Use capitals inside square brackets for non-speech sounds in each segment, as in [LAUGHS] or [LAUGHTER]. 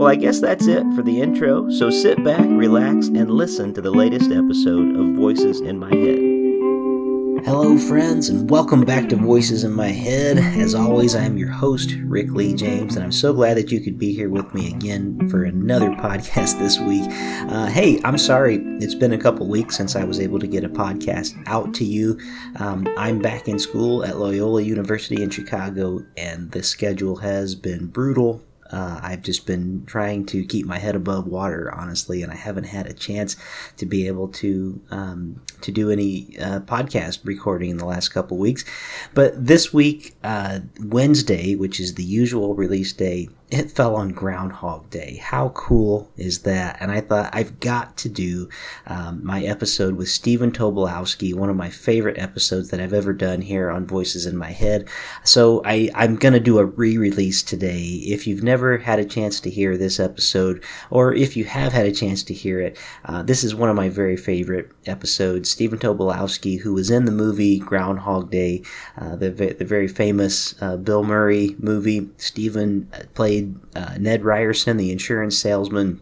Well, I guess that's it for the intro, so sit back, relax, and listen to the latest episode of Voices in My Head. Hello, friends, and welcome back to Voices in My Head. As always, I am your host, Rick Lee James, and I'm so glad that you could be here with me again for another [LAUGHS] podcast this week. Uh, hey, I'm sorry, it's been a couple weeks since I was able to get a podcast out to you. Um, I'm back in school at Loyola University in Chicago, and the schedule has been brutal uh, I've just been trying to keep my head above water, honestly, and I haven't had a chance to be able to um, to do any uh, podcast recording in the last couple weeks. But this week, uh, Wednesday, which is the usual release day, it fell on Groundhog Day. How cool is that? And I thought I've got to do um, my episode with Stephen Tobolowsky, one of my favorite episodes that I've ever done here on Voices in My Head. So I, I'm going to do a re-release today. If you've never had a chance to hear this episode, or if you have had a chance to hear it, uh, this is one of my very favorite episodes. Stephen Tobolowsky, who was in the movie Groundhog Day, uh, the, the very famous uh, Bill Murray movie. Stephen played played uh, Ned Ryerson, the insurance salesman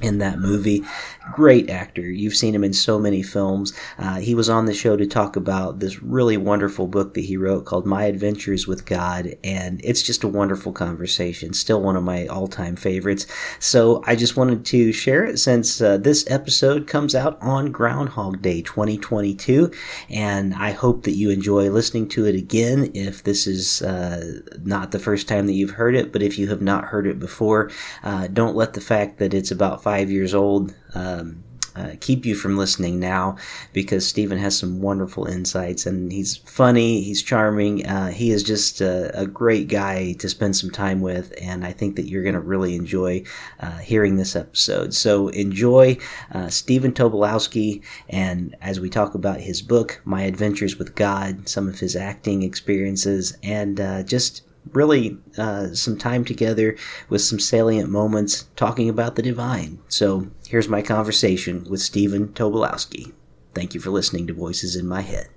in that movie. Great actor. You've seen him in so many films. Uh, he was on the show to talk about this really wonderful book that he wrote called My Adventures with God, and it's just a wonderful conversation. Still one of my all time favorites. So I just wanted to share it since uh, this episode comes out on Groundhog Day 2022, and I hope that you enjoy listening to it again if this is uh, not the first time that you've heard it, but if you have not heard it before, uh, don't let the fact that it's about five years old um, uh, keep you from listening now because Stephen has some wonderful insights and he's funny, he's charming, uh, he is just a, a, great guy to spend some time with, and I think that you're going to really enjoy uh, hearing this episode. So enjoy uh, Stephen Tobolowsky, and as we talk about his book, My Adventures with God, some of his acting experiences, and uh, just really uh, some time together with some salient moments talking about the divine. So here's my conversation with Stephen Tobolowsky. Thank you for listening to Voices in My Head.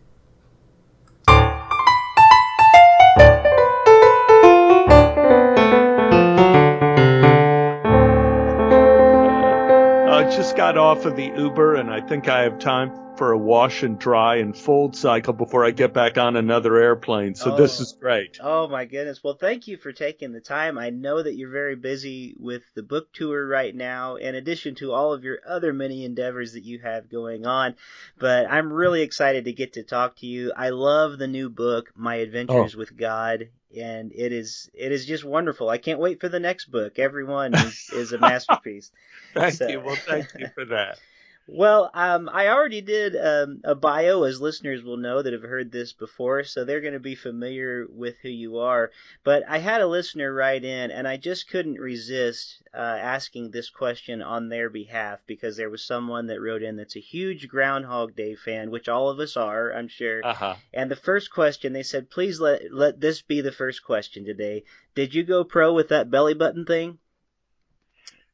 Just got off of the Uber and I think I have time for a wash and dry and fold cycle before I get back on another airplane. So oh, this is great. Oh my goodness. Well, thank you for taking the time. I know that you're very busy with the book tour right now, in addition to all of your other many endeavors that you have going on. But I'm really excited to get to talk to you. I love the new book, My Adventures oh. with God and it is it is just wonderful. I can't wait for the next book. Everyone is, is a [LAUGHS] masterpiece. thank so. you. Well, thank you for that. Well, um, I already did um, a bio, as listeners will know that have heard this before, so they're going to be familiar with who you are. But I had a listener write in, and I just couldn't resist uh, asking this question on their behalf because there was someone that wrote in that's a huge Groundhog Day fan, which all of us are, I'm sure. Uh-huh. And the first question, they said, please let let this be the first question today. Did you go pro with that belly button thing?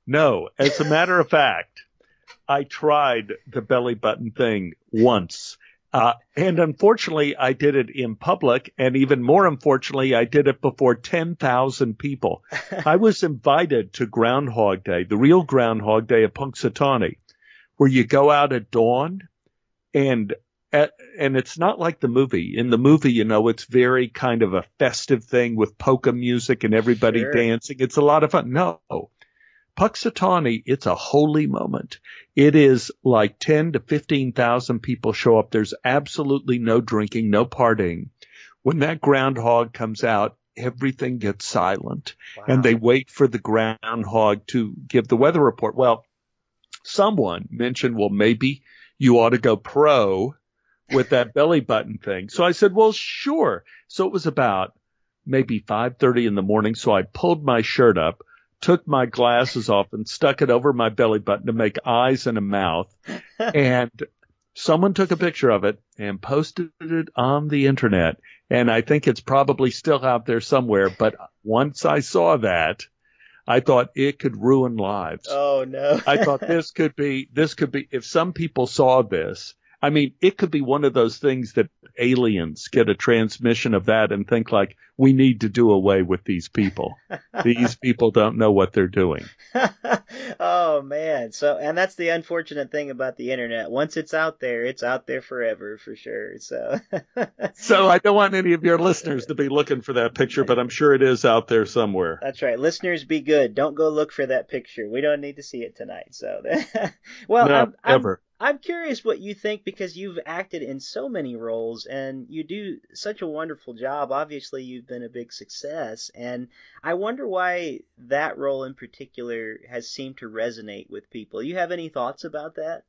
No, as a matter of fact. I tried the belly button thing once. Uh, and unfortunately, I did it in public. And even more unfortunately, I did it before 10,000 people. [LAUGHS] I was invited to Groundhog Day, the real Groundhog Day of Punxsutawney, where you go out at dawn and at, and it's not like the movie. In the movie, you know, it's very kind of a festive thing with polka music and everybody sure. dancing. It's a lot of fun. No, Punxsutawney, it's a holy moment. It is like 10 to 15,000 people show up. There's absolutely no drinking, no partying. When that groundhog comes out, everything gets silent wow. and they wait for the groundhog to give the weather report. Well, someone mentioned, well, maybe you ought to go pro with that [LAUGHS] belly button thing. So I said, well, sure. So it was about maybe 5:30 in the morning. So I pulled my shirt up, took my glasses off and stuck it over my belly button to make eyes and a mouth. [LAUGHS] and someone took a picture of it and posted it on the internet. And I think it's probably still out there somewhere. But once I saw that, I thought it could ruin lives. Oh no. I thought [LAUGHS] this could be, this could be, if some people saw this, I mean, it could be one of those things that aliens get a transmission of that and think like, we need to do away with these people. [LAUGHS] these people don't know what they're doing. [LAUGHS] oh man. So, and that's the unfortunate thing about the internet. Once it's out there, it's out there forever for sure. So, [LAUGHS] so I don't want any of your listeners to be looking for that picture, but I'm sure it is out there somewhere. That's right. Listeners, be good. Don't go look for that picture. We don't need to see it tonight. So, well, no, I'm, ever. I'm curious what you think because you've acted in so many roles and you do such a wonderful job. Obviously, you've been a big success, and I wonder why that role in particular has seemed to resonate with people. You have any thoughts about that?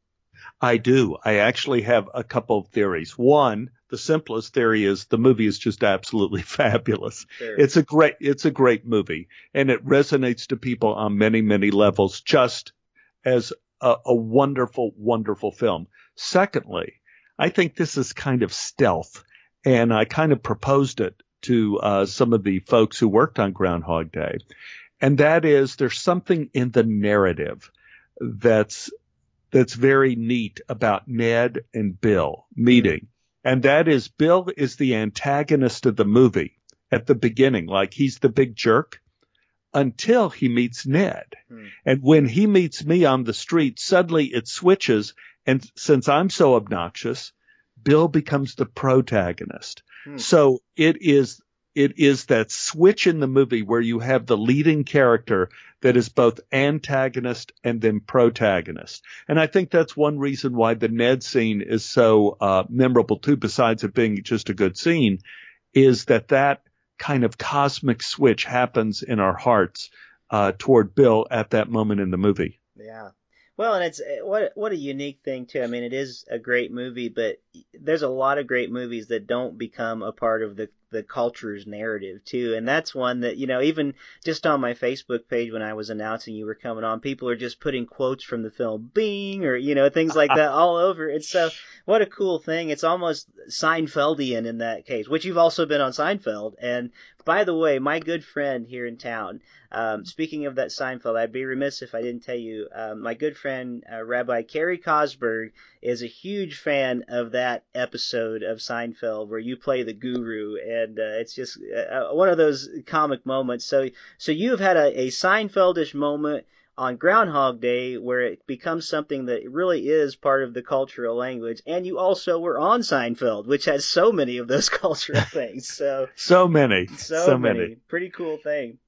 I do. I actually have a couple of theories. One, the simplest theory is the movie is just absolutely [LAUGHS] fabulous. Sure. It's a great it's a great movie and it resonates to people on many many levels just as a, a wonderful, wonderful film. Secondly, I think this is kind of stealth, and I kind of proposed it to uh, some of the folks who worked on Groundhog Day, and that is there's something in the narrative that's that's very neat about Ned and Bill meeting, and that is Bill is the antagonist of the movie at the beginning, like he's the big jerk, until he meets Ned. Hmm. And when he meets me on the street, suddenly it switches. And since I'm so obnoxious, Bill becomes the protagonist. Hmm. So it is, it is that switch in the movie where you have the leading character that is both antagonist and then protagonist. And I think that's one reason why the Ned scene is so uh, memorable too, besides it being just a good scene, is that that kind of cosmic switch happens in our hearts uh, toward Bill at that moment in the movie. Yeah. Well, and it's eh, what what a unique thing too. I mean, it is a great movie, but there's a lot of great movies that don't become a part of the the culture's narrative too. And that's one that, you know, even just on my Facebook page when I was announcing you were coming on, people are just putting quotes from the film Bing or, you know, things like that all over. It's so what a cool thing. It's almost Seinfeldian in that case, which you've also been on Seinfeld. And by the way, my good friend here in town, um, speaking of that Seinfeld, I'd be remiss if I didn't tell you, um, my good friend, uh, Rabbi Kerry Cosberg is a huge fan of that episode of Seinfeld where you play the guru. And uh, it's just uh, uh, one of those comic moments. So, so you've had a, a Seinfeldish moment on Groundhog Day where it becomes something that really is part of the cultural language, and you also were on Seinfeld, which has so many of those [LAUGHS] cultural things. So, so many, so, so many. many, pretty cool thing.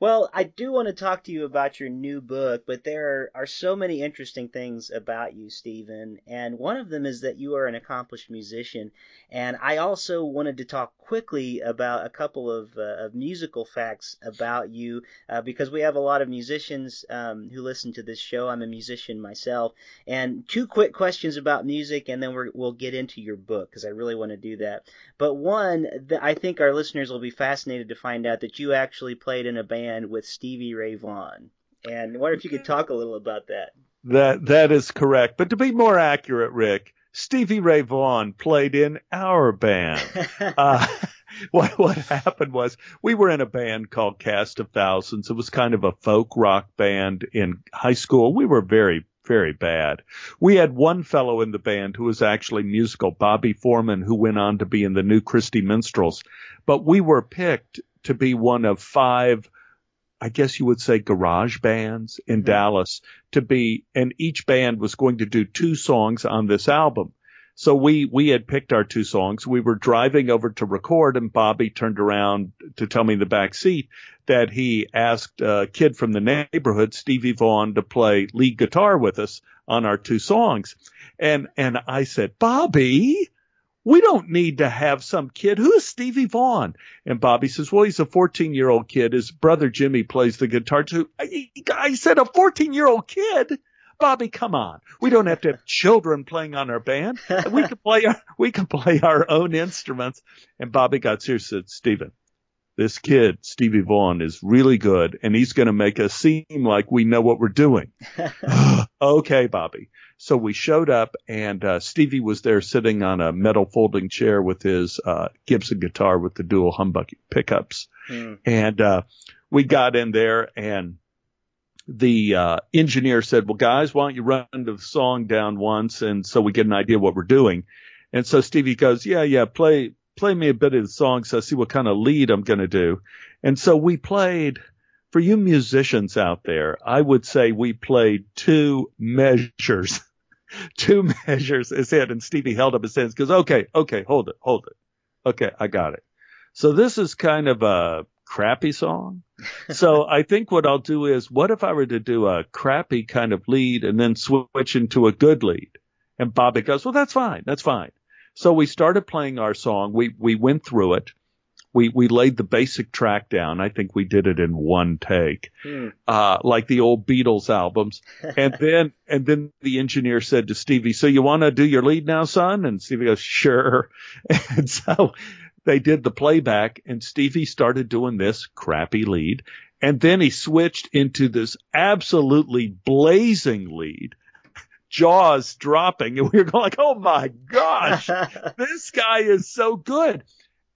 Well, I do want to talk to you about your new book, but there are, are so many interesting things about you, Stephen. And one of them is that you are an accomplished musician. And I also wanted to talk quickly about a couple of, uh, of musical facts about you uh, because we have a lot of musicians um, who listen to this show. I'm a musician myself. And two quick questions about music, and then we will get into your book because I really want to do that. But one, I think our listeners will be fascinated to find out that you actually played in a band band with Stevie Ray Vaughan. And I wonder if you could talk a little about that. That that is correct. But to be more accurate, Rick, Stevie Ray Vaughan played in our band. [LAUGHS] uh, [LAUGHS] what what happened was we were in a band called Cast of Thousands. It was kind of a folk rock band in high school. We were very very bad. We had one fellow in the band who was actually musical, Bobby Foreman, who went on to be in the New Christy Minstrels. But we were picked to be one of five I guess you would say garage bands in mm-hmm. Dallas to be, and each band was going to do two songs on this album. So we, we had picked our two songs. We were driving over to record and Bobby turned around to tell me in the back seat that he asked a kid from the neighborhood, Stevie Vaughan, to play lead guitar with us on our two songs. And, and I said, Bobby, we don't need to have some kid. Who's Stevie Vaughan? And Bobby says, well, he's a 14 year old kid. His brother Jimmy plays the guitar too. I, I said, a 14 year old kid? Bobby, come on. We don't have to have children playing on our band. We can play our, we can play our own instruments. And Bobby got serious said, Stephen, this kid, Stevie Vaughan, is really good and he's going to make us seem like we know what we're doing. [LAUGHS] [GASPS] okay, Bobby. So we showed up and, uh, Stevie was there sitting on a metal folding chair with his, uh, Gibson guitar with the dual humbucker pickups. Mm. And, uh, we got in there and the uh, engineer said, "Well, guys, why don't you run the song down once, and so we get an idea what we're doing." And so Stevie goes, "Yeah, yeah, play play me a bit of the song, so I see what kind of lead I'm going to do." And so we played. For you musicians out there, I would say we played two measures. [LAUGHS] two measures is it. And Stevie held up his hands goes, okay, okay, hold it, hold it. Okay, I got it. So this is kind of a crappy song. [LAUGHS] so I think what I'll do is, what if I were to do a crappy kind of lead and then switch into a good lead? And Bobby goes, well, that's fine. That's fine. So we started playing our song. We, we went through it. We, we laid the basic track down. I think we did it in one take, hmm. uh, like the old Beatles albums. [LAUGHS] And then, and then the engineer said to Stevie, so you want to do your lead now, son? And Stevie goes, sure. [LAUGHS] And so they did the playback and Stevie started doing this crappy lead. And then he switched into this absolutely blazing lead, jaws dropping. And we were going like, Oh my gosh, [LAUGHS] this guy is so good.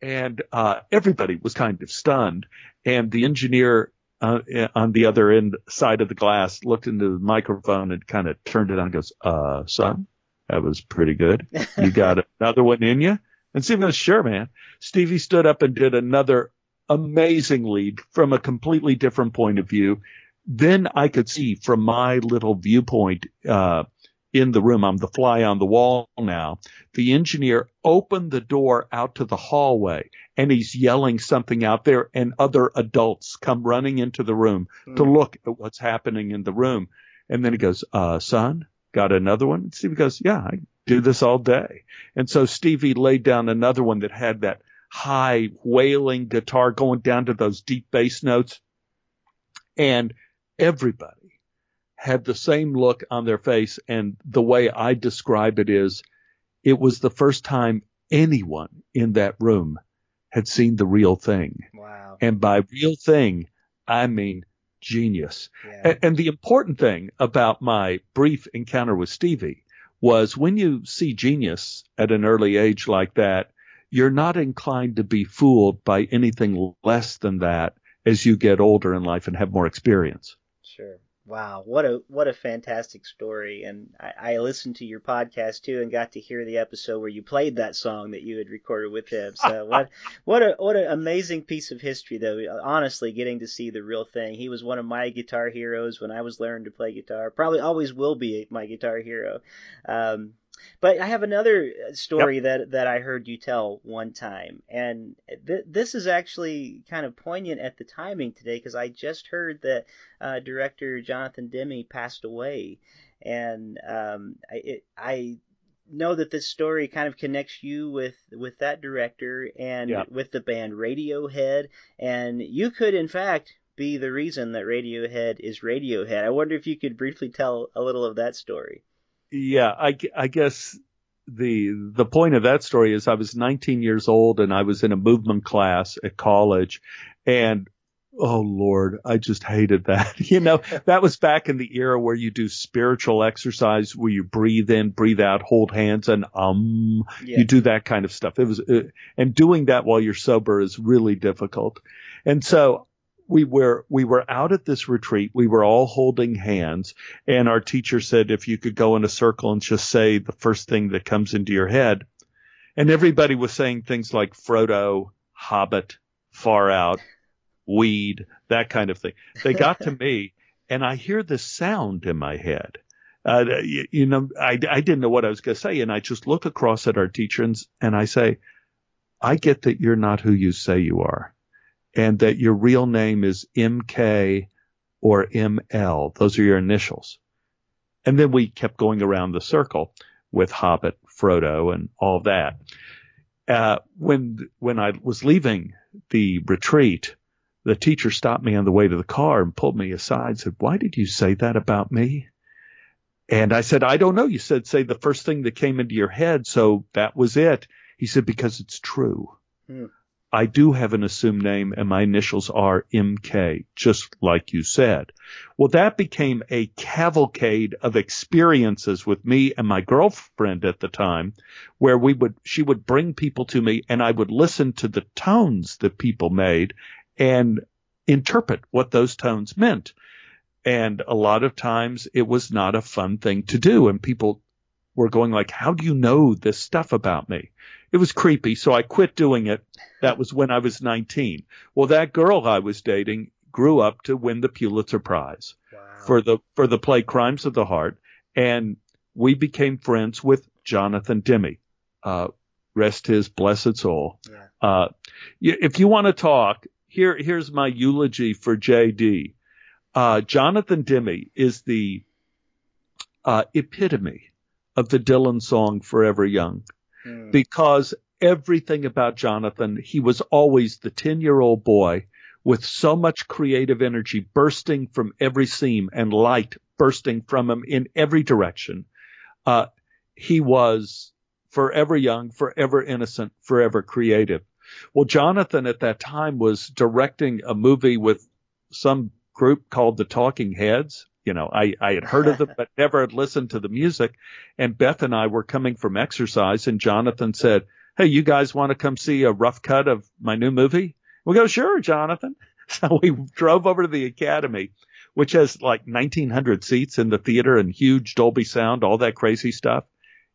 And, uh, everybody was kind of stunned. And the engineer, uh, on the other end side of the glass looked into the microphone and kind of turned it on and goes, uh, son, that was pretty good. You [LAUGHS] got another one in you? And Stevie goes, sure, man. Stevie stood up and did another amazing lead from a completely different point of view. Then I could see from my little viewpoint, uh, in the room, I'm the fly on the wall now. The engineer opened the door out to the hallway and he's yelling something out there and other adults come running into the room mm. to hmm. look at what's happening in the room. And then he goes, uh, son, got another one? And Stevie goes, yeah, I do this all day. And so Stevie laid down another one that had that high wailing guitar going down to those deep bass notes. And everybody had the same look on their face. And the way I describe it is it was the first time anyone in that room had seen the real thing. Wow. And by real thing, I mean genius. Yeah. And, and the important thing about my brief encounter with Stevie was when you see genius at an early age like that, you're not inclined to be fooled by anything less than that as you get older in life and have more experience. Sure. Wow, what a what a fantastic story! And I, I, listened to your podcast too, and got to hear the episode where you played that song that you had recorded with him. So [LAUGHS] what what a what an amazing piece of history, though. Honestly, getting to see the real thing. He was one of my guitar heroes when I was learning to play guitar. Probably always will be my guitar hero. Um, but I have another uh, story yep. that that I heard you tell one time, and th- this is actually kind of poignant at the timing today because I just heard that uh, director Jonathan Demme passed away, and um, I, it, I know that this story kind of connects you with with that director and with the band Radiohead, and you could in fact be the reason that Radiohead is Radiohead. I wonder if you could briefly tell a little of that story yeah, I, I guess the the point of that story is I was 19 years old and I was in a movement class at college, and oh Lord, I just hated that. [LAUGHS] you know, that was back in the era where you do spiritual exercise where you breathe in, breathe out, hold hands, and um, yeah. you do that kind of stuff. It was, uh, and doing that while you're sober is really difficult. And so we were we were out at this retreat. We were all holding hands, and our teacher said if you could go in a circle and just say the first thing that comes into your head, and everybody was saying things like Frodo, Hobbit, Far Out, Weed, that kind of thing. They got to [LAUGHS] me, and I hear this sound in my head, Uh, you, you know, I, I didn't know what I was going to say. And I just look across at our teacher and, and I say, I get that you're not who you say you are and that your real name is MK or ML. Those are your initials. And then we kept going around the circle with Hobbit, Frodo, and all that. Uh, when when I was leaving the retreat, the teacher stopped me on the way to the car and pulled me aside and said, Why did you say that about me? And I said, I don't know. You said say the first thing that came into your head, so that was it. He said, Because it's true. Hmm. I do have an assumed name and my initials are MK, just like you said. Well, that became a cavalcade of experiences with me and my girlfriend at the time where we would, she would bring people to me and I would listen to the tones that people made and interpret what those tones meant. And a lot of times it was not a fun thing to do. And people were going like, how do you know this stuff about me? It was creepy. So I quit doing it. That was when I was 19. Well, that girl I was dating grew up to win the Pulitzer Prize wow. for the, for the play Crimes of the Heart. And we became friends with Jonathan Demme. Uh, rest his blessed soul. Yeah. Uh, if you want to talk, here, here's my eulogy for JD. Uh, Jonathan Demme is the uh, epitome of the Dylan song Forever Young mm. because everything about Jonathan, he was always the 10 year old boy with so much creative energy bursting from every seam and light bursting from him in every direction. Uh, he was forever young, forever innocent, forever creative. Well, Jonathan at that time was directing a movie with some group called the Talking Heads. You know, I, I had heard of them, [LAUGHS] but never had listened to the music. And Beth and I were coming from exercise and Jonathan said, Hey, you guys want to come see a rough cut of my new movie? We go, sure, Jonathan. [LAUGHS] So we drove over to the Academy, which has like 1900 seats in the theater and huge Dolby sound, all that crazy stuff.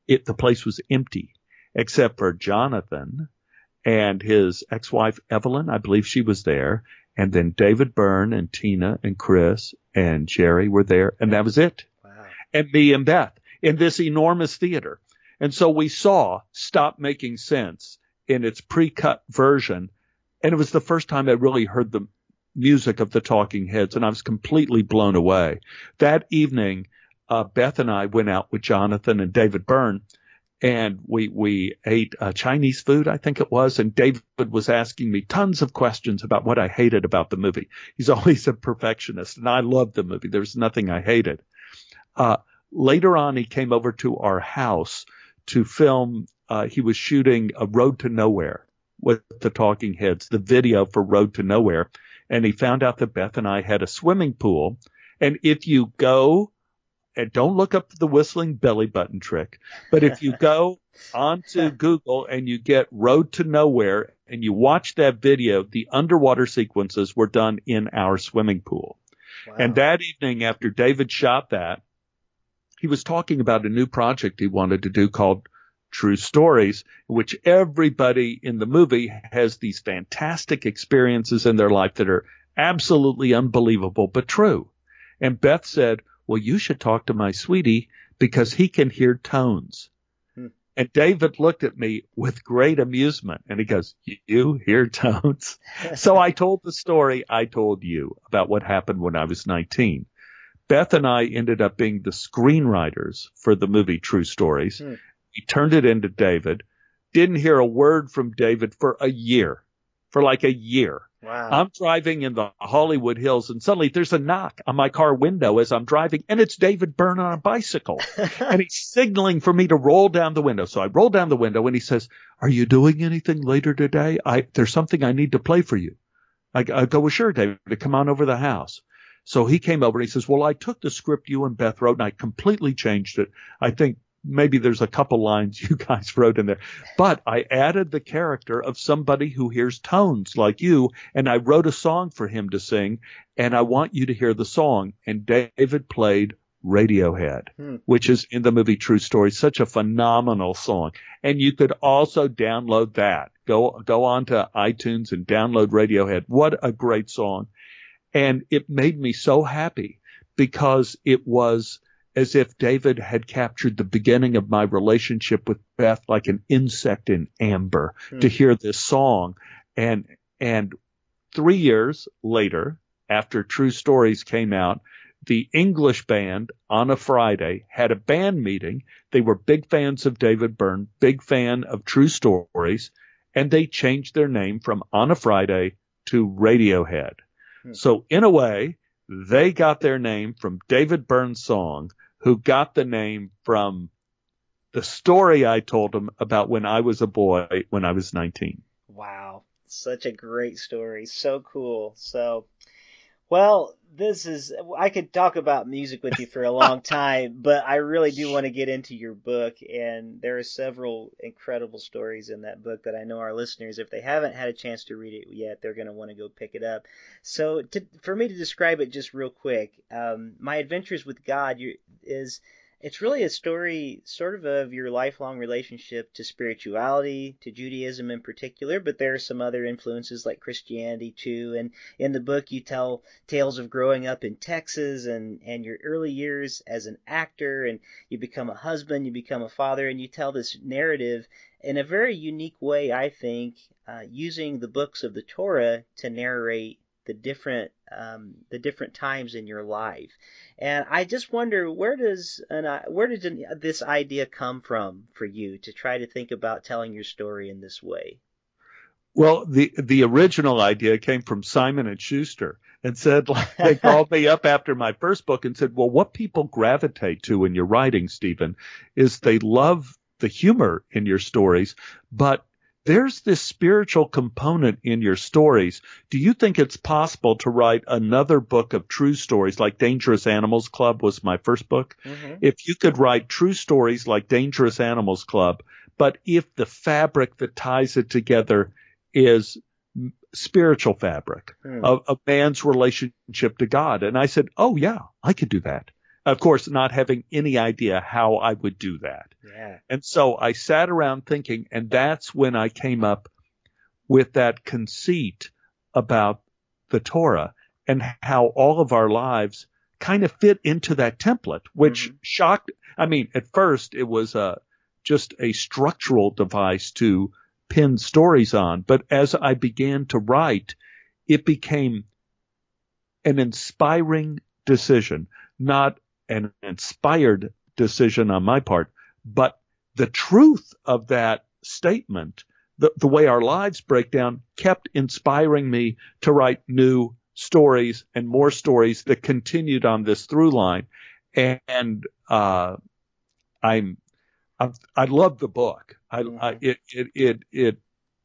It, the place was empty except for Jonathan and his ex-wife Evelyn. I believe she was there. And then David Byrne and Tina and Chris and Jerry were there, and that was it. Wow. And me and Beth in this enormous theater. And so we saw Stop Making Sense in its pre-cut version, and it was the first time I really heard the music of the Talking Heads, and I was completely blown away. That evening, uh, Beth and I went out with Jonathan and David Byrne and we we ate uh, Chinese food, I think it was. And David was asking me tons of questions about what I hated about the movie. He's [LAUGHS] always a perfectionist, and I loved the movie. There's nothing I hated. Uh, later on, he came over to our house to film. Uh, he was shooting a Road to Nowhere with the Talking Heads, the video for Road to Nowhere, and he found out that Beth and I had a swimming pool. And if you go don't look up the whistling belly button trick. But if you go [LAUGHS] onto Google and you get Road to Nowhere and you watch that video, the underwater sequences were done in our swimming pool. Wow. And that evening after David shot that, he was talking about a new project he wanted to do called True Stories, in which everybody in the movie has these fantastic experiences in their life that are absolutely unbelievable, but true. And Beth said, well, you should talk to my sweetie because he can hear tones. Hmm. And David looked at me with great amusement and he goes, you hear tones? [LAUGHS] so I told the story I told you about what happened when I was 19. Beth and I ended up being the screenwriters for the movie True Stories. Hmm. We turned it into David. Didn't hear a word from David for a year, for like a year. Wow. I'm driving in the Hollywood Hills and suddenly there's a knock on my car window as I'm driving and it's David Byrne on a bicycle [LAUGHS] and he's signaling for me to roll down the window. So I roll down the window and he says, are you doing anything later today? I, there's something I need to play for you. I, I go, well, sure, David, come on over the house. So he came over and he says, well, I took the script you and Beth wrote and I completely changed it. I think maybe there's a couple lines [LAUGHS] you guys wrote in there, but I added the character of somebody who hears tones like you, and I wrote a song for him to sing, and I want you to hear the song. And David played Radiohead, hmm. which is in the movie True Story, such a phenomenal song. And you could also download that. Go, go on to iTunes and download Radiohead. What a great song. And it made me so happy because it was as if David had captured the beginning of my relationship with Beth like an insect in amber hmm. to hear this song. And, and three years later, after True Stories came out, the English band on a Friday had a band meeting. They were big fans of David Byrne, big fan of True Stories, and they changed their name from On a Friday to Radiohead. Hmm. So in a way, they got their name from David Byrne's song, who got the name from the story I told him about when I was a boy when I was 19. Wow. Such a great story. So cool. So, well, this is I could talk about music with you for a long [LAUGHS] time, but I really do want to get into your book and there are several incredible stories in that book that I know our listeners if they haven't had a chance to read it yet, they're going to want to go pick it up. So to, for me to describe it just real quick, um, my adventures with God is it's really a story sort of of your lifelong relationship to spirituality, to Judaism in particular, but there are some other influences like Christianity too. And in the book, you tell tales of growing up in Texas and, and your early years as an actor, and you become a husband, you become a father, and you tell this narrative in a very unique way, I think, uh, using the books of the Torah to narrate the different um, the different times in your life. And I just wonder where does an, uh, where did this idea come from for you to try to think about telling your story in this way? Well, the the original idea came from Simon and Schuster and said [LAUGHS] like, they called me up after my first book and said, "Well, what people gravitate to in your writing, Stephen, is they love the humor in your stories, but there's this spiritual component in your stories. Do you think it's possible to write another book of true stories like Dangerous Animals Club was my first book? Mm-hmm. If you could write true stories like Dangerous Animals Club, but if the fabric that ties it together is spiritual fabric mm. of, of man's relationship to God. And I said, Oh yeah, I could do that of course, not having any idea how I would do that. Yeah. And so I sat around thinking, and that's when I came up with that conceit about the Torah and how all of our lives kind of fit into that template, which mm-hmm. shocked. I mean, at first it was a, uh, just a structural device to pin stories on. But as I began to write, it became an inspiring decision, not an inspired decision on my part, but the truth of that statement, the, the way our lives break down kept inspiring me to write new stories and more stories that continued on this through line. And, uh, I'm, I, I love the book. I, mm-hmm. I, it, it, it, it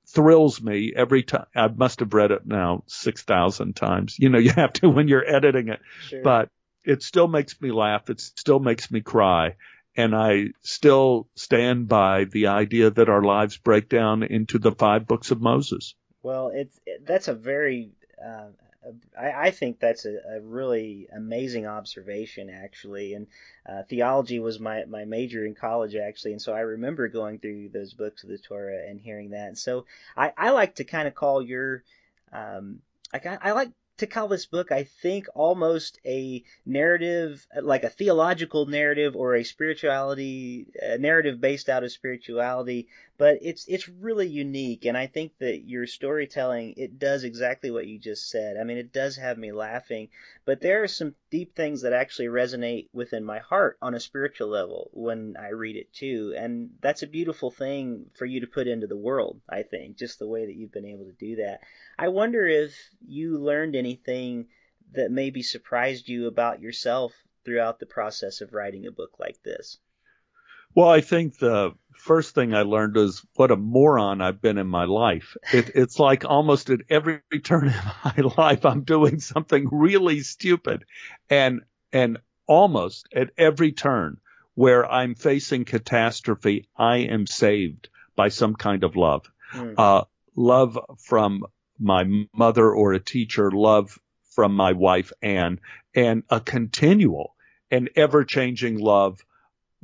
thrills me every time. I must have read it now 6,000 times. You know, you have to when you're editing it, sure. but it still makes me laugh. It still makes me cry. And I still stand by the idea that our lives break down into the five books of Moses. Well, it's that's a very uh, I, I, think that's a, a, really amazing observation, actually. And uh, theology was my, my major in college, actually. And so I remember going through those books of the Torah and hearing that. And so I, I like to kind of call your, um, I, I like to call this book, I think, almost a narrative, like a theological narrative or a spirituality a narrative based out of spirituality. But it's it's really unique, and I think that your storytelling it does exactly what you just said. I mean, it does have me laughing, but there are some deep things that actually resonate within my heart on a spiritual level when I read it too, and that's a beautiful thing for you to put into the world. I think just the way that you've been able to do that. I wonder if you learned anything that maybe surprised you about yourself throughout the process of writing a book like this. Well, I think the first thing I learned is what a moron I've been in my life. It, it's like almost at every [LAUGHS] turn in my life, I'm doing something really stupid. And, and almost at every turn where I'm facing catastrophe, I am saved by some kind of love. Mm. Uh, love from my mother or a teacher, love from my wife Anne, and a continual and ever changing love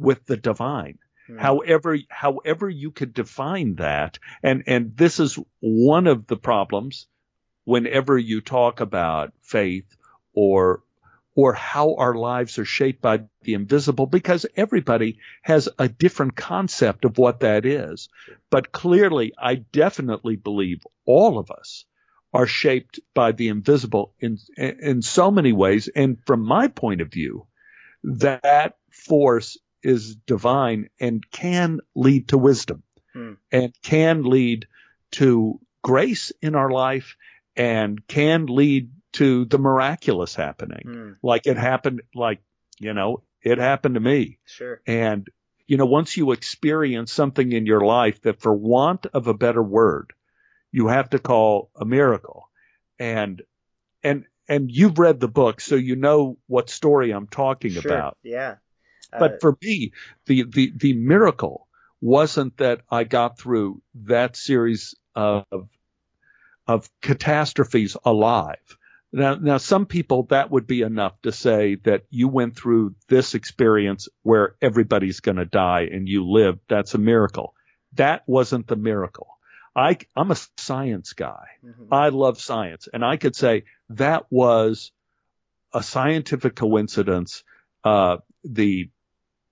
with the divine. Hmm. However, however you could define that, and, and this is one of the problems whenever you talk about faith or, or how our lives are shaped by the invisible because everybody has a different concept of what that is. But clearly, I definitely believe all of us are shaped by the invisible in, in so many ways. And from my point of view, that force is divine and can lead to wisdom hmm. and can lead to grace in our life and can lead to the miraculous happening. Hmm. Like it happened, like, you know, it happened to me. Sure. And, you know, once you experience something in your life that for want of a better word, you have to call a miracle. And, and, and you've read the book, so you know what story I'm talking sure. about. Yeah. Uh, but for me, the, the, the miracle wasn't that I got through that series of, of catastrophes alive. Now, now, some people that would be enough to say that you went through this experience where everybody's going to die and you lived. That's a miracle. That wasn't the miracle. I, I'm a science guy. Mm-hmm. I love science. And I could say that was a scientific coincidence. Uh, the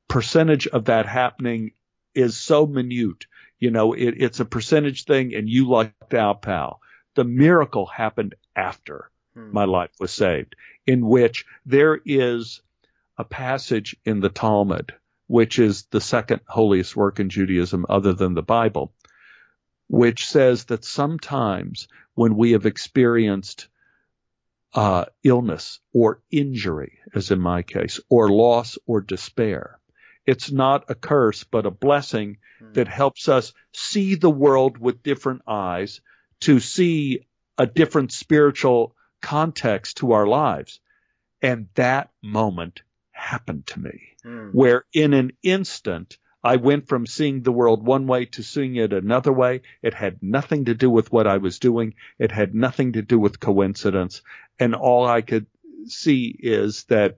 percentage of that happening is so minute. You know, it, it's a percentage thing and you lucked out, pal. The miracle happened after hmm. my life was saved, in which there is a passage in the Talmud, which is the second holiest work in Judaism other than the Bible, which says that sometimes when we have experienced uh, illness or injury, as in my case, or loss or despair, it's not a curse, but a blessing mm. that helps us see the world with different eyes, to see a different spiritual context to our lives. And that moment happened to me, mm. where in an instant, I went from seeing the world one way to seeing it another way. It had nothing to do with what I was doing. It had nothing to do with coincidence. And all I could see is that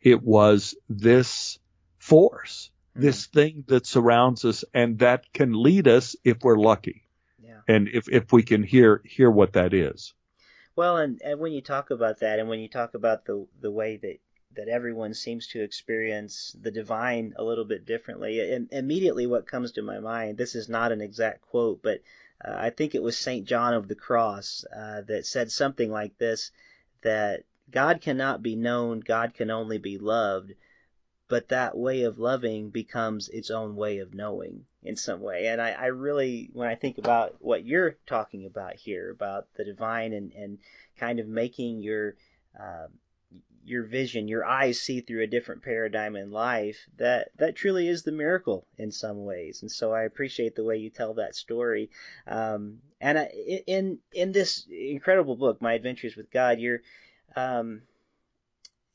it was this force, mm-hmm. this thing that surrounds us and that can lead us if we're lucky. Yeah. And if, if we can hear, hear what that is. Well, and, and when you talk about that and when you talk about the, the way that, that everyone seems to experience the divine a little bit differently, and immediately what comes to my mind, this is not an exact quote, but uh, I think it was St. John of the Cross uh, that said something like this, that God cannot be known, God can only be loved but that way of loving becomes its own way of knowing in some way. And I, I really, when I think about what you're talking about here, about the divine and, and kind of making your uh, your vision, your eyes see through a different paradigm in life, that that truly is the miracle in some ways. And so I appreciate the way you tell that story. Um, and I, in in this incredible book, My Adventures with God, you're um,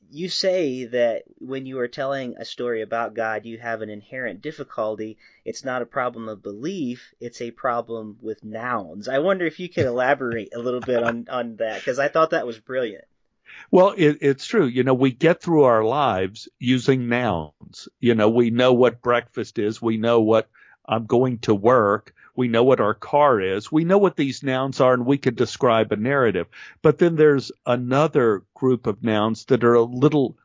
you say that when you are telling a story about God, you have an inherent difficulty. It's not a problem of belief, it's a problem with nouns. I wonder if you could [LAUGHS] elaborate a little bit on, on that, because I thought that was brilliant. Well, it, it's true. You know, we get through our lives using nouns. You know, we know what breakfast is. We know what I'm going to work. We know what our car is. We know what these nouns are and we could describe a narrative. But then there's another group of nouns that are a little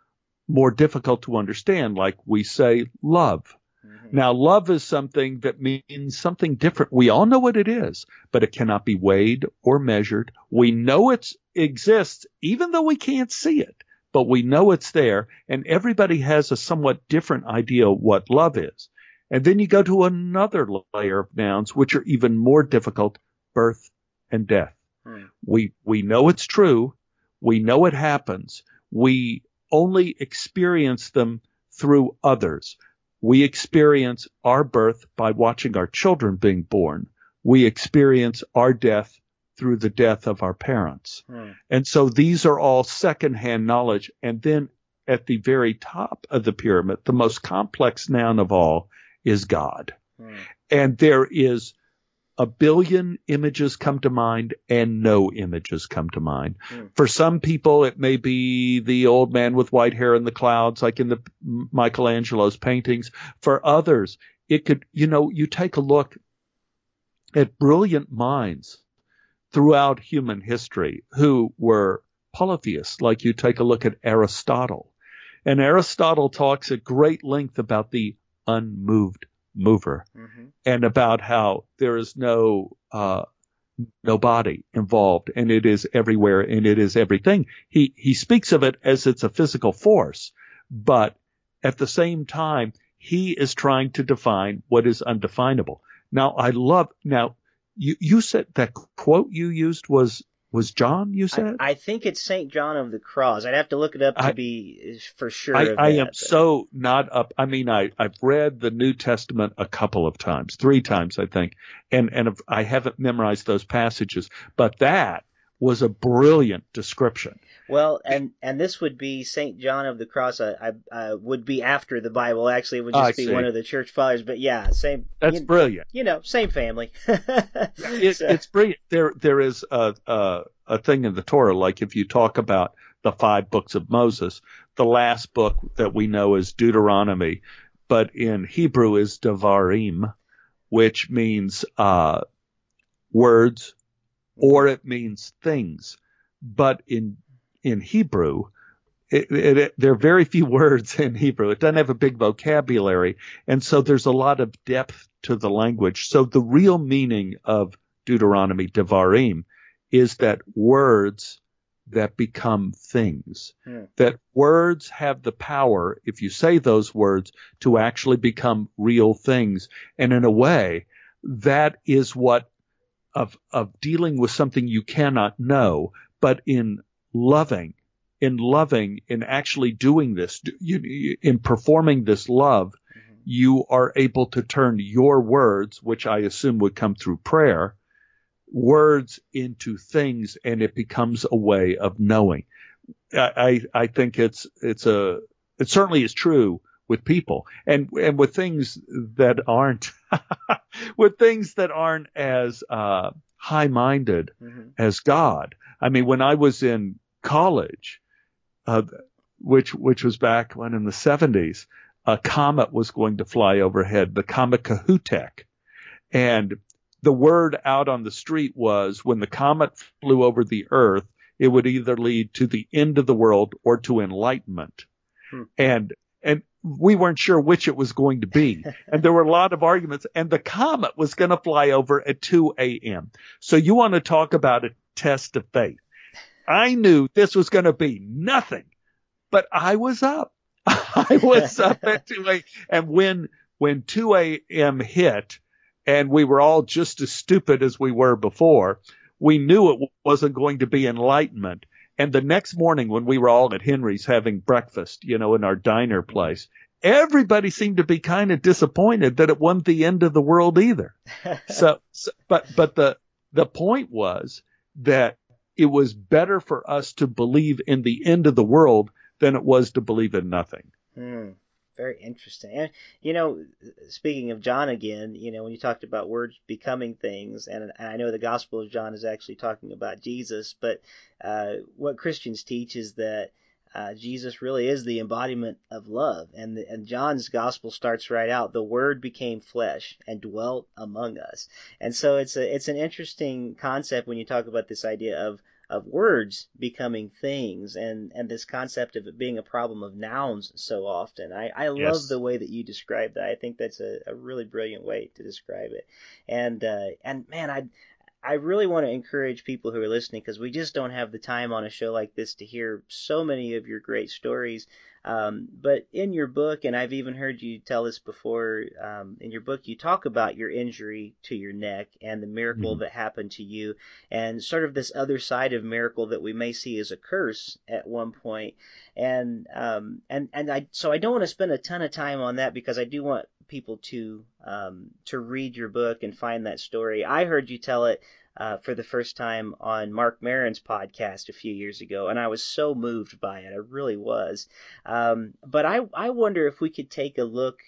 more difficult to understand, like we say love. Mm-hmm. Now, love is something that means something different. We all know what it is, but it cannot be weighed or measured. We know it exists, even though we can't see it, but we know it's there, and everybody has a somewhat different idea of what love is. And then you go to another layer of nouns, which are even more difficult, birth and death. Hmm. We, we know it's true. We know it happens. We only experience them through others. We experience our birth by watching our children being born. We experience our death through the death of our parents. Hmm. And so these are all secondhand knowledge. And then at the very top of the pyramid, the most complex noun of all is God. Hmm. And there is a billion images come to mind and no images come to mind. Hmm. For some people, it may be the old man with white hair in the clouds, like in the Michelangelo's paintings. For others, it could, you know, you take a look at brilliant minds throughout human history who were polytheists, like you take a look at Aristotle. And Aristotle talks at great length about the unmoved mover mm-hmm. and about how there is no uh, no body involved and it is everywhere and it is everything. He he speaks of it as it's a physical force, but at the same time he is trying to define what is undefinable. Now I love now you you said that quote you used was was John, you said? I, I, think it's St. John of the Cross. I'd have to look it up to I, be for sure. I, I am but. so not up. I mean, I, I've read the New Testament a couple of times, three times, I think, and, and I haven't memorized those passages, but that was a brilliant description. Well, and and this would be Saint John of the Cross. I, I, would be after the Bible. Actually, it would just be one of the church fathers. But yeah, same. That's you, brilliant. You know, same family. [LAUGHS] it, so. It's brilliant. There there is a, a a thing in the Torah. Like if you talk about the five books of Moses, the last book that we know is Deuteronomy, but in Hebrew is Devarim, which means uh, words, or it means things. But in in Hebrew, it, it, it, there are very few [LAUGHS] words in Hebrew. It doesn't have a big vocabulary, and so there's a lot of depth to the language. So the real meaning of Deuteronomy, Devarim, is that words that become things. Hmm. That words have the power, if you say those words, to actually become real things. And in a way, that is what of of dealing with something you cannot know, but in loving, in loving, in actually doing this, you, in performing this love, mm-hmm. you are able to turn your words, which I assume would come through prayer, words into things, and it becomes a way of knowing. I I, I think it's it's a it certainly is true with people and and with things that aren't [LAUGHS] with things that aren't as uh, high minded mm-hmm. as God. I mean, when I was in college, uh, which which was back when in the 70s, a comet was going to fly overhead, the comet Kohoutek, and the word out on the street was when the comet flew over the Earth, it would either lead to the end of the world or to enlightenment. Hmm. And and we weren't sure which it was going to be. [LAUGHS] And there were a lot of arguments and the comet was going to fly over at 2 a.m. So you want to talk about a test of faith. I knew this was going to be nothing, but I was up. [LAUGHS] I was up at 2 a.m. And when, when 2 a.m. hit and we were all just as stupid as we were before, we knew it wasn't going to be enlightenment. And the next morning when we were all at Henry's having breakfast, you know, in our diner place, everybody seemed to be kind of disappointed that it wasn't the end of the world either. [LAUGHS] so, so, but, but the, the point was that it was better for us to believe in the end of the world than it was to believe in nothing. Hmm. Very interesting. And you know, speaking of John again, you know, when you talked about words becoming things, and, and I know the Gospel of John is actually talking about Jesus, but uh, what Christians teach is that uh, Jesus really is the embodiment of love, and the, and John's gospel starts right out. The Word became flesh and dwelt among us, and so it's a it's an interesting concept when you talk about this idea of of words becoming things and and this concept of it being a problem of nouns so often. I I yes. love the way that you describe that. I think that's a, a really brilliant way to describe it. And uh, and man, I I really want to encourage people who are listening because we just don't have the time on a show like this to hear so many of your great stories. Um, but in your book, and I've even heard you tell this before, um, in your book, you talk about your injury to your neck and the miracle mm-hmm. that happened to you, and sort of this other side of miracle that we may see as a curse at one point. And um, and and I so I don't want to spend a ton of time on that because I do want people to um, to read your book and find that story. I heard you tell it uh, for the first time on Marc Maron's podcast a few years ago, and I was so moved by it. I really was. Um, but I I wonder if we could take a look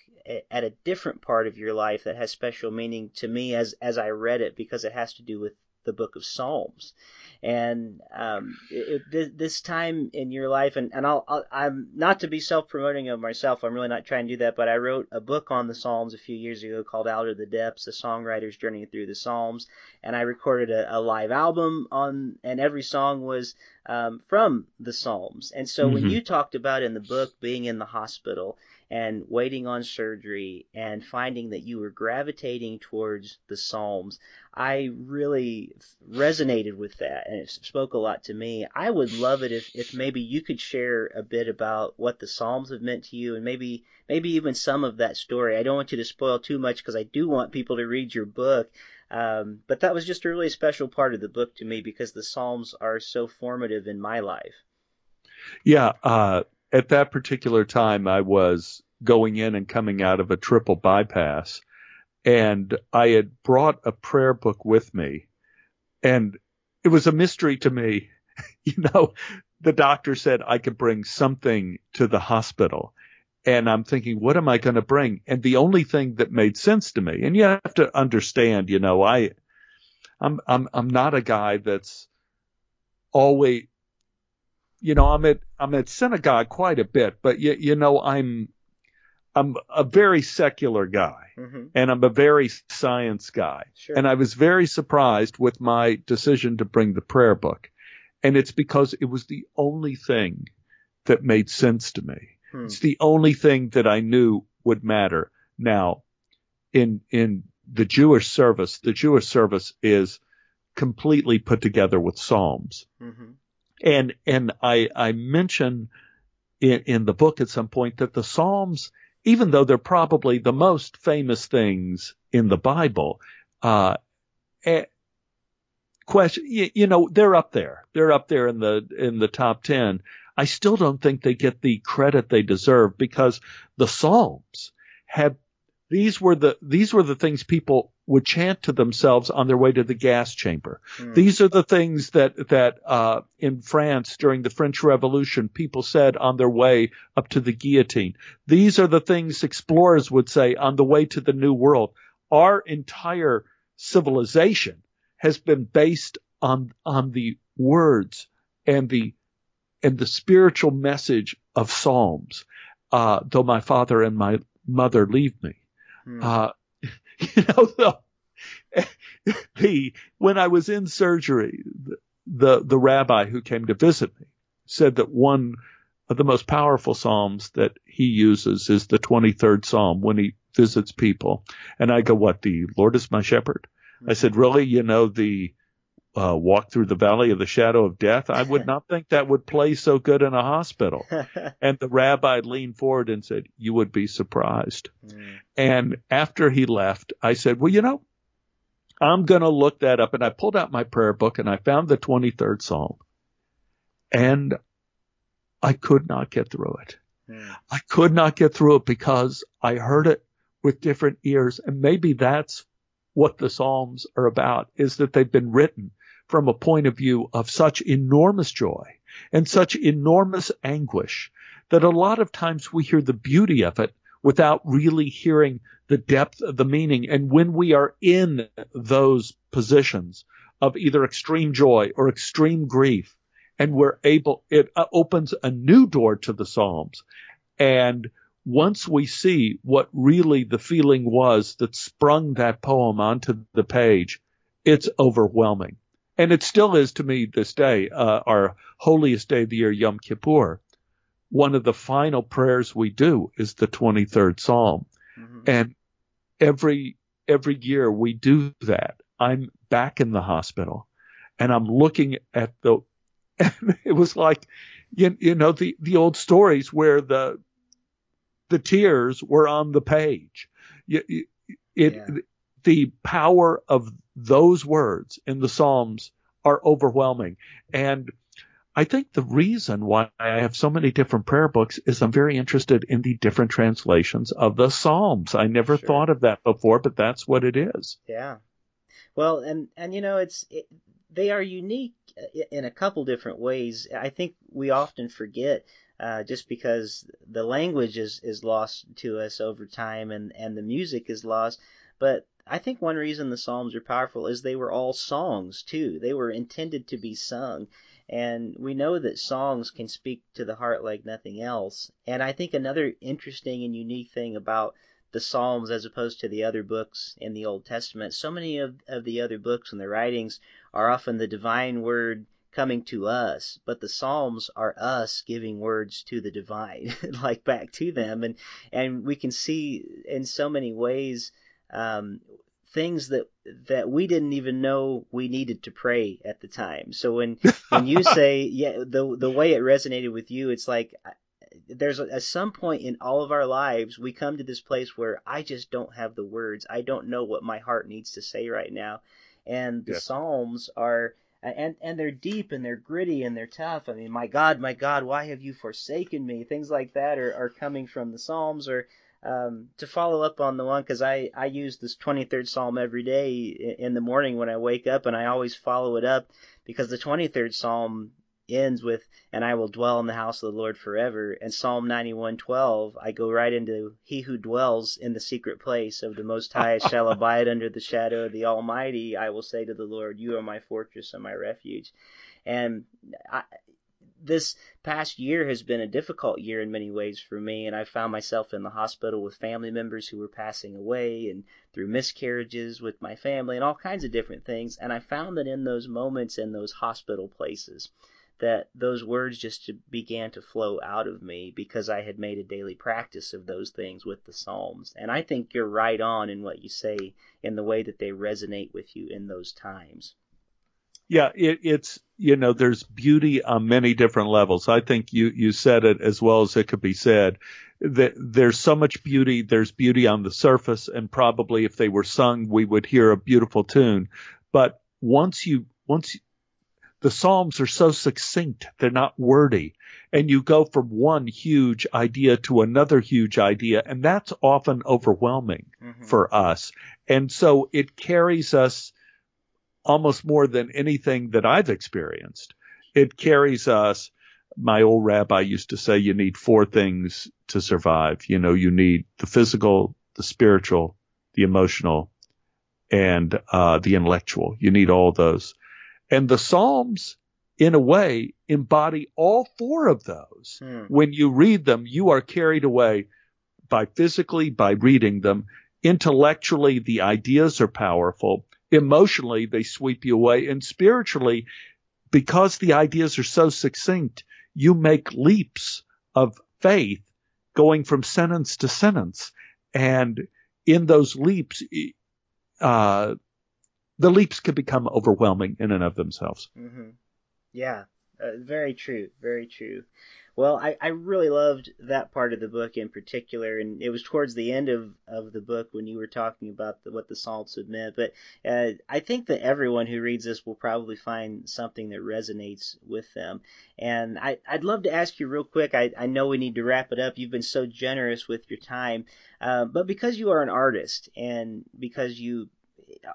at a different part of your life that has special meaning to me as as I read it because it has to do with the book of Psalms. And um, it, it, this time in your life, and, and I'll, I'll, I'm not to be self promoting of myself, I'm really not trying to do that, but I wrote a book on the Psalms a few years ago called Out of the Depths, a songwriter's journey through the Psalms. And I recorded a, a live album on, and every song was um, from the Psalms. And so mm-hmm. when you talked about in the book being in the hospital, and waiting on surgery and finding that you were gravitating towards the Psalms, I really resonated with that and it spoke a lot to me. I would love it if, if maybe you could share a bit about what the Psalms have meant to you and maybe maybe even some of that story. I don't want you to spoil too much because I do want people to read your book. Um, but that was just a really special part of the book to me because the Psalms are so formative in my life. Yeah, uh, at that particular time, I was going in and coming out of a triple bypass, and I had brought a prayer book with me, and it was a mystery to me. [LAUGHS] you know, the doctor said I could bring something to the hospital. And I'm thinking, what am I going to bring? And the only thing that made sense to me, and you have to understand, you know, I, I'm, I'm, I'm not a guy that's always, you know, I'm at I'm at synagogue quite a bit, but you, you know, I'm I'm a very secular guy mm-hmm. and I'm a very science guy. Sure. And I was very surprised with my decision to bring the prayer book. And it's because it was the only thing that made sense to me. Hmm. It's the only thing that I knew would matter. Now, in, in the Jewish service, the Jewish service is completely put together with Psalms. Mm-hmm. And, and I, I mention in, in the book at some point that the Psalms, even though they're probably the most famous things in the Bible, uh, eh, question, you, you, know, they're up there. They're up there in the, in the top 10. I still don't think they get the credit they deserve because the Psalms have these were the these were the things people would chant to themselves on their way to the gas chamber. Mm. These are the things that that uh, in France during the French Revolution people said on their way up to the guillotine. These are the things explorers would say on the way to the New World. Our entire civilization has been based on on the words and the and the spiritual message of Psalms. Uh, though my father and my mother leave me. Hmm. Uh, [LAUGHS] you know, the, [LAUGHS] the, when I was in surgery, the, the, rabbi who came to visit me said that one of the most powerful Psalms that he uses is the 23rd Psalm when he visits people. And I go, what, the Lord is my shepherd? I said, mm-hmm. really? You know, the, uh, walk through the valley of the shadow of death. I would [LAUGHS] not think that would play so good in a hospital. [LAUGHS] and the rabbi leaned forward and said, you would be surprised. Mm. And after he left, I said, well, you know, I'm going to look that up. And I pulled out my prayer book and I found the 23rd Psalm and I could not get through it. Mm. I could not get through it because I heard it with different ears. And maybe that's what the Psalms are about is that they've been written from a point of view of such enormous joy and such enormous anguish that a lot of times we hear the beauty of it without really hearing the depth of the meaning. And when we are in those positions of either extreme joy or extreme grief, and we're able, it uh, opens a new door to the Psalms. And once we see what really the feeling was that sprung that poem onto the page, it's overwhelming and it still is to me this day, uh, our holiest day of the year, Yom Kippur. One of the final prayers we do is the 23rd Psalm. Mm-hmm. And every, every year we do that. I'm back in the hospital and I'm looking at the, [LAUGHS] and it was like, you, you know, the, the old stories where the, the tears were on the page. It, it, yeah. the power of those words in the Psalms are overwhelming. And I think the reason why I have so many different prayer books is I'm very interested in the different translations of the Psalms. I never sure. thought of that before, but that's what it is. Yeah. Well, and and you know, it's it, they are unique in a couple different ways. I think we often forget uh, just because the language is is lost to us over time and and the music is lost. But I think one reason the Psalms are powerful is they were all songs too. They were intended to be sung. And we know that songs can speak to the heart like nothing else. And I think another interesting and unique thing about the Psalms as opposed to the other books in the Old Testament, so many of, of the other books and the writings are often the divine word coming to us, but the Psalms are us giving words to the divine, [LAUGHS] like back to them. And, and we can see in so many ways, um, things that that we didn't even know we needed to pray at the time. So when when you [LAUGHS] say yeah, the the way it resonated with you, it's like there's a, at some point in all of our lives we come to this place where I just don't have the words. I don't know what my heart needs to say right now. And the. Psalms are and and they're deep and they're gritty and they're tough. I mean, my God, my God, why have you forsaken me? Things like that are, are coming from the Psalms or um, to follow up on the one because I, I use this 23rd Psalm every day in the morning when I wake up, and I always follow it up because the 23rd Psalm ends with "And I will dwell in the house of the Lord forever." And Psalm 91:12, I go right into "He who dwells in the secret place of the Most High [LAUGHS] shall abide under the shadow of the Almighty." I will say to the Lord, "You are my fortress and my refuge." And I, this past year has been a difficult year in many ways for me, and I found myself in the hospital with family members who were passing away, and through miscarriages with my family, and all kinds of different things. And I found that in those moments, in those hospital places, that those words just began to flow out of me because I had made a daily practice of those things with the Psalms. And I think you're right on in what you say in the way that they resonate with you in those times. Yeah, it, it's you know there's beauty on many different levels. I think you you said it as well as it could be said. That there's so much beauty. There's beauty on the surface, and probably if they were sung, we would hear a beautiful tune. But once you once you, the Psalms are so succinct, they're not wordy, and you go from one huge idea to another huge idea, and that's often overwhelming mm-hmm. for us. And so it carries us almost more than anything that I've experienced. It carries us. My old rabbi used to say you need four things to survive. You know, you need the physical, the spiritual, the emotional, and uh, the intellectual. You need all those. And the Psalms, in a way, embody all four of those. Hmm. When you read them, you are carried away by physically, by reading them. Intellectually, the ideas are powerful emotionally they sweep you away. And spiritually because the ideas are so succinct you make leaps of faith going from sentence to sentence. And in those leaps uh, the leaps can become overwhelming in and of themselves. Mm-hmm. yeah. Uh, very true. Very true well, I, I really loved that part of the book in particular, and it was towards the end of, of the book when you were talking about the, what the Psalms had meant. But uh, I think that everyone who reads this will probably find something that resonates with them. And I, I'd love to ask you real quick. I, I know we need to wrap it up. You've been so generous with your time, uh, but because you are an artist and because you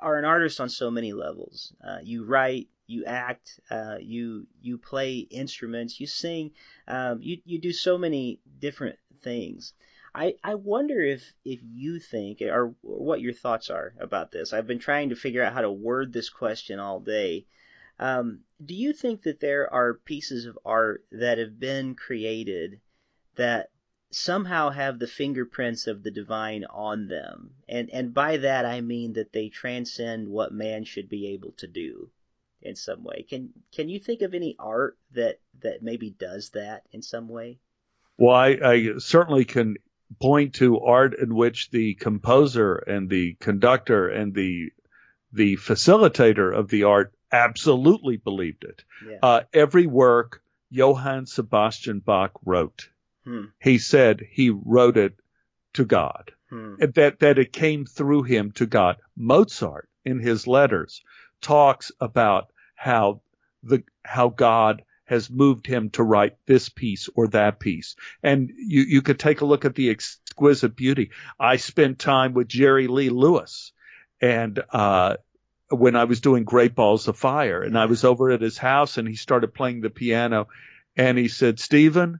are an artist on so many levels, uh, you write, you act, uh, you you play instruments, you sing, um, you you do so many different things. I, I wonder if, if you think or, or what your thoughts are about this. I've been trying to figure out how to word this question all day. Um, do you think that there are pieces of art that have been created that somehow have the fingerprints of the divine on them? And and by that I mean that they transcend what man should be able to do in some way. Can can you think of any art that that maybe does that in some way? Well, I, I certainly can point to art in which the composer and the conductor and the the facilitator of the art absolutely believed it. Yeah. Uh, every work Johann Sebastian Bach wrote, hmm. he said he wrote it to God. Hmm. That that it came through him to God. Mozart in his letters talks about how the how God has moved him to write this piece or that piece. And you, you could take a look at the exquisite beauty. I spent time with Jerry Lee Lewis and, uh, when I was doing Great Balls of Fire and I was over at his house and he started playing the piano and he said, Stephen,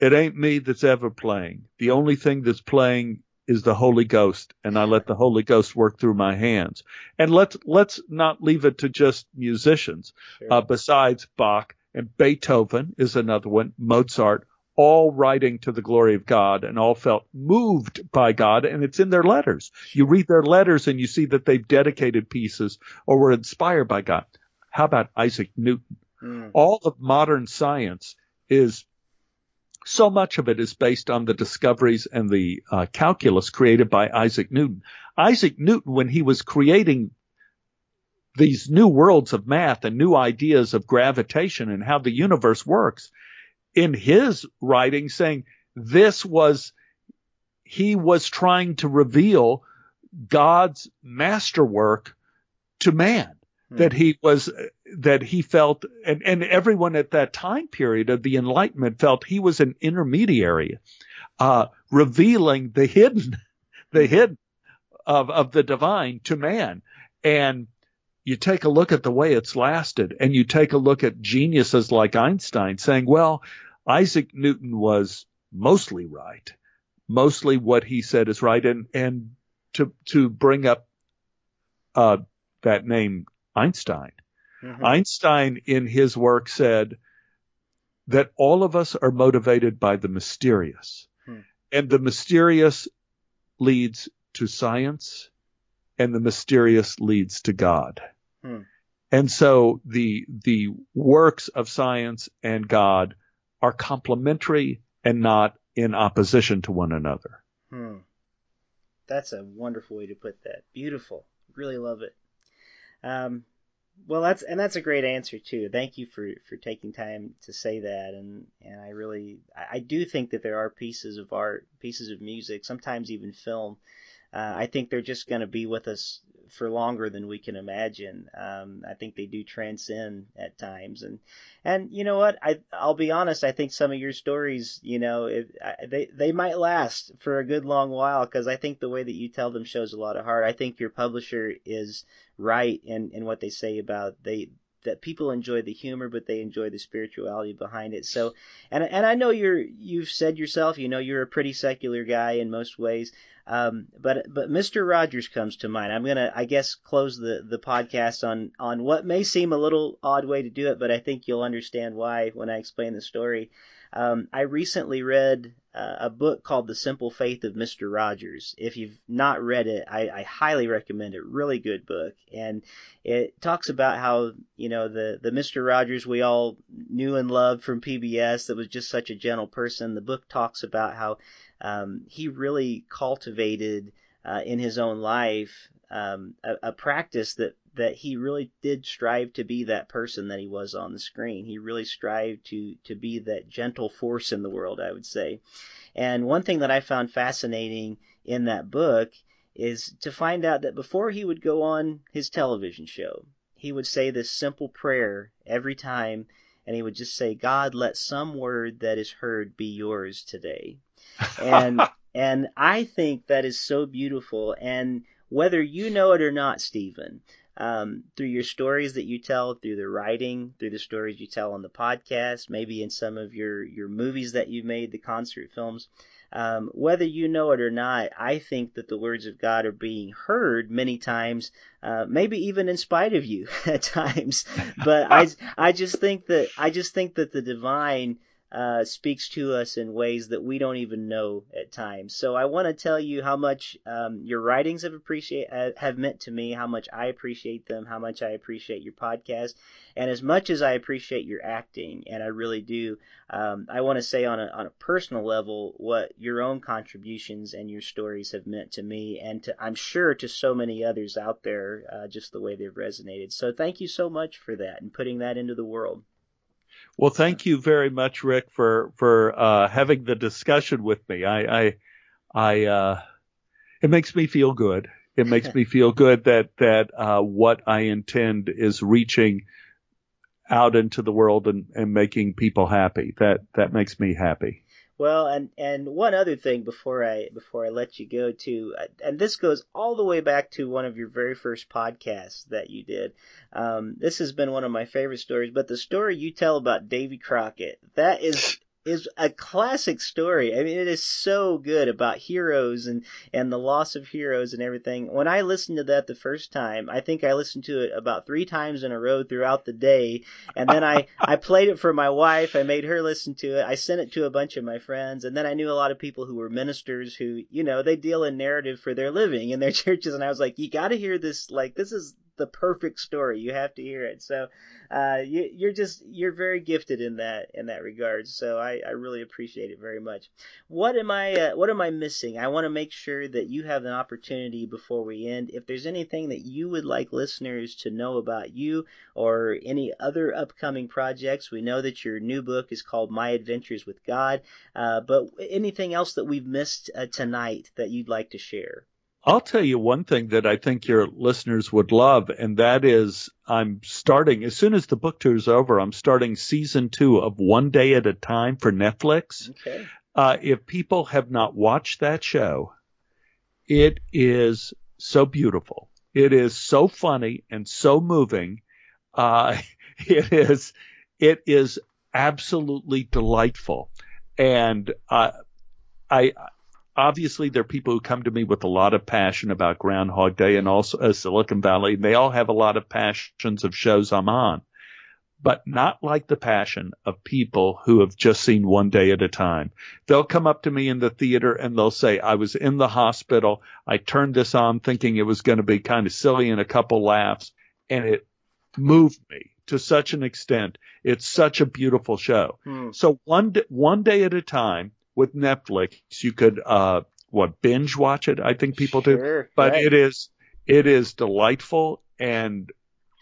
it ain't me that's ever playing. The only thing that's playing is the Holy Ghost, and I let the Holy Ghost work through my hands. And let's let's not leave it to just musicians. Sure. Uh, besides Bach and Beethoven is another one, Mozart, all writing to the glory of God and all felt moved by God, and it's in their letters. You read their letters and you see that they've dedicated pieces or were inspired by God. How about Isaac Newton? Mm. All of modern science is so much of it is based on the discoveries and the uh, calculus created by Isaac Newton. Isaac Newton, when he was creating these new worlds of math and new ideas of gravitation and how the universe works, in his writing saying this was, he was trying to reveal God's masterwork to man. Hmm. That he was, that he felt, and, and everyone at that time period of the Enlightenment felt he was an intermediary, uh, revealing the hidden, the hmm. hidden of, of the divine to man. And you take a look at the way it's lasted and you take a look at geniuses like Einstein saying, well, Isaac Newton was mostly right. Mostly what he said is right. And, and to, to bring up, uh, that name Einstein, mm-hmm. Einstein in his work said that all of us are motivated by the mysterious hmm. and the mysterious leads to science and the mysterious leads to God. Hmm. And so the, the works of science and God are complementary and not in opposition to one another. Hmm. That's a wonderful way to put that. Beautiful. Really love it. Um, well, that's and that's a great answer too. Thank you for for taking time to say that. And and I really I do think that there are pieces of art, pieces of music, sometimes even film. Uh, I think they're just going to be with us for longer than we can imagine. Um, I think they do transcend at times, and and you know what? I I'll be honest. I think some of your stories, you know, it, I, they they might last for a good long while because I think the way that you tell them shows a lot of heart. I think your publisher is right in in what they say about they that people enjoy the humor, but they enjoy the spirituality behind it. So, and and I know you're you've said yourself, you know, you're a pretty secular guy in most ways. Um, but but Mr. Rogers comes to mind. I'm gonna I guess close the the podcast on on what may seem a little odd way to do it, but I think you'll understand why when I explain the story. Um, I recently read uh, a book called The Simple Faith of Mr. Rogers. If you've not read it, I, I highly recommend it. Really good book, and it talks about how you know the the Mr. Rogers we all knew and loved from PBS that was just such a gentle person. The book talks about how um, he really cultivated uh, in his own life um, a, a, practice that that he really did strive to be that person that he was on the screen. He really strived to to be that gentle force in the world, I would say. And one thing that I found fascinating in that book is to find out that before he would go on his television show, he would say this simple prayer every time, and he would just say, God, let some word that is heard be yours today and [LAUGHS] and I think that is so beautiful. And whether you know it or not, Stephen, um, through your stories that you tell, through the writing, through the stories you tell on the podcast, maybe in some of your your movies that you've made, the concert films. Um, whether you know it or not, I think that the words of God are being heard many times, uh, maybe even in spite of you [LAUGHS] at times. [LAUGHS] But I, I just think that I just think that the divine uh, speaks to us in ways that we don't even know at times. So I want to tell you how much um, your writings have appreciate uh, have meant to me, how much I appreciate them, how much I appreciate your podcast, and as much as I appreciate your acting, and I really do. Um, I want to say on a on a personal level what your own contributions and your stories have meant to me, and to I'm sure to so many others out there, uh, just the way they've resonated. So thank you so much for that and putting that into the world. Well, thank you very much, Rick, for for uh, having the discussion with me. I, I, I uh, it makes me feel good. It makes [LAUGHS] me feel good that that uh, what I intend is reaching out into the world and, and making people happy. That that makes me happy. Well, and and one other thing before I before I let you go to, uh, and this goes all the way back to one of your very first podcasts that you did. Um, this has been one of my favorite stories, but the story you tell about Davy Crockett that is [LAUGHS] is a classic story. I mean, it is so good about heroes and and the loss of heroes and everything. When I listened to that the first time, I think I listened to it about three times in a row throughout the day, and then I [LAUGHS] I played it for my wife. I made her listen to it. I sent it to a bunch of my friends, and then I knew a lot of people who were ministers who you know they deal in narrative for their living in their [LAUGHS] churches, and I was like, you got to hear this. Like this is the perfect story. You have to hear it. So uh, you, you're just you're very gifted in that in that regard. So I, I really appreciate it very much. What am I uh, what am I missing? I want to make sure that you have an opportunity before we end. If there's anything that you would like listeners to know about you or any other upcoming projects, we know that your new book is called My Adventures with God. Uh, but anything else that we've missed uh, tonight that you'd like to share? I'll tell you one thing that I think your listeners would love, and that is I'm starting, as soon as the book tour is over, I'm starting season two of One Day at a Time for Netflix. Okay. Uh, if people have not watched that show, it is so beautiful. It is so funny and so moving. Uh, [LAUGHS] it is, it is absolutely delightful. And, uh, I, obviously there are people who come to me with a lot of passion about Groundhog Day and also uh, Silicon Valley. And they all have a lot of passions of shows I'm on, but not like the passion of people who have just seen one day at a time. They'll come up to me in the theater and they'll say, I was in the hospital. I turned this on thinking it was going to be kind of silly and a couple laughs and it moved me to such an extent. It's such a beautiful show. Hmm. So one, one day at a time, with Netflix, you could uh what binge watch it. I think people sure, do, but right. it is it is delightful and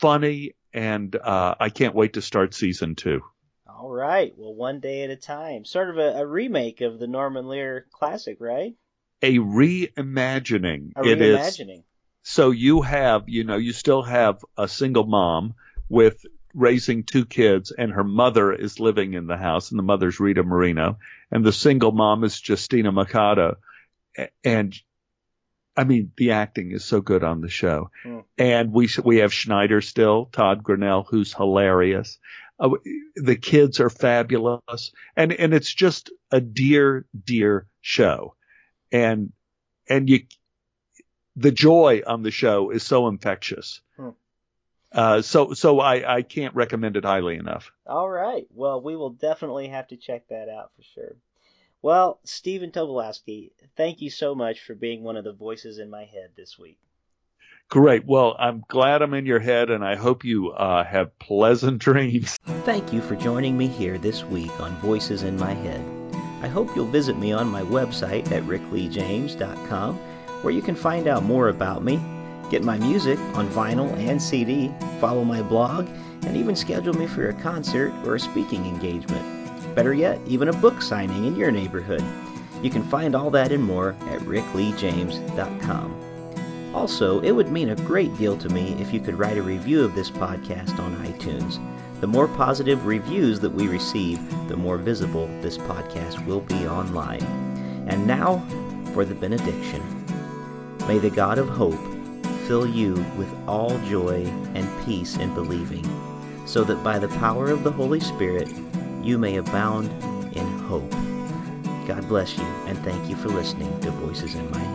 funny, and uh, I can't wait to start season two. All right. Well, one day at a time. Sort of a, a remake of the Norman Lear classic, right? A reimagining. A it is. reimagining. So you have, you know, you still have a single mom with raising two kids and her mother is living in the house and the mother's Rita Moreno and the single mom is Justina Machado. And I mean, the acting is so good on the show. Mm. And we, we have Schneider still, Todd Grinnell, who's hilarious. Uh, the kids are fabulous and, and it's just a dear, dear show. And, and you, the joy on the show is so infectious. Hmm. Uh, so, so I, I can't recommend it highly enough. All right. Well, we will definitely have to check that out for sure. Well, Stephen Tobolowsky, thank you so much for being one of the voices in my head this week. Great. Well, I'm glad I'm in your head, and I hope you uh, have pleasant [LAUGHS] dreams. Thank you for joining me here this week on Voices in My Head. I hope you'll visit me on my website at rickleejames.com, where you can find out more about me, get my music on vinyl and CD, follow my blog, and even schedule me for a concert or a speaking engagement. Better yet, even a book signing in your neighborhood. You can find all that and more at rickleejames.com. Also, it would mean a great deal to me if you could write a review of this podcast on iTunes. The more positive reviews that we receive, the more visible this podcast will be online. And now for the benediction. May the God of hope fill you with all joy and peace in believing, so that by the power of the Holy Spirit you may abound in hope. God bless you, and thank you for listening to Voices in My.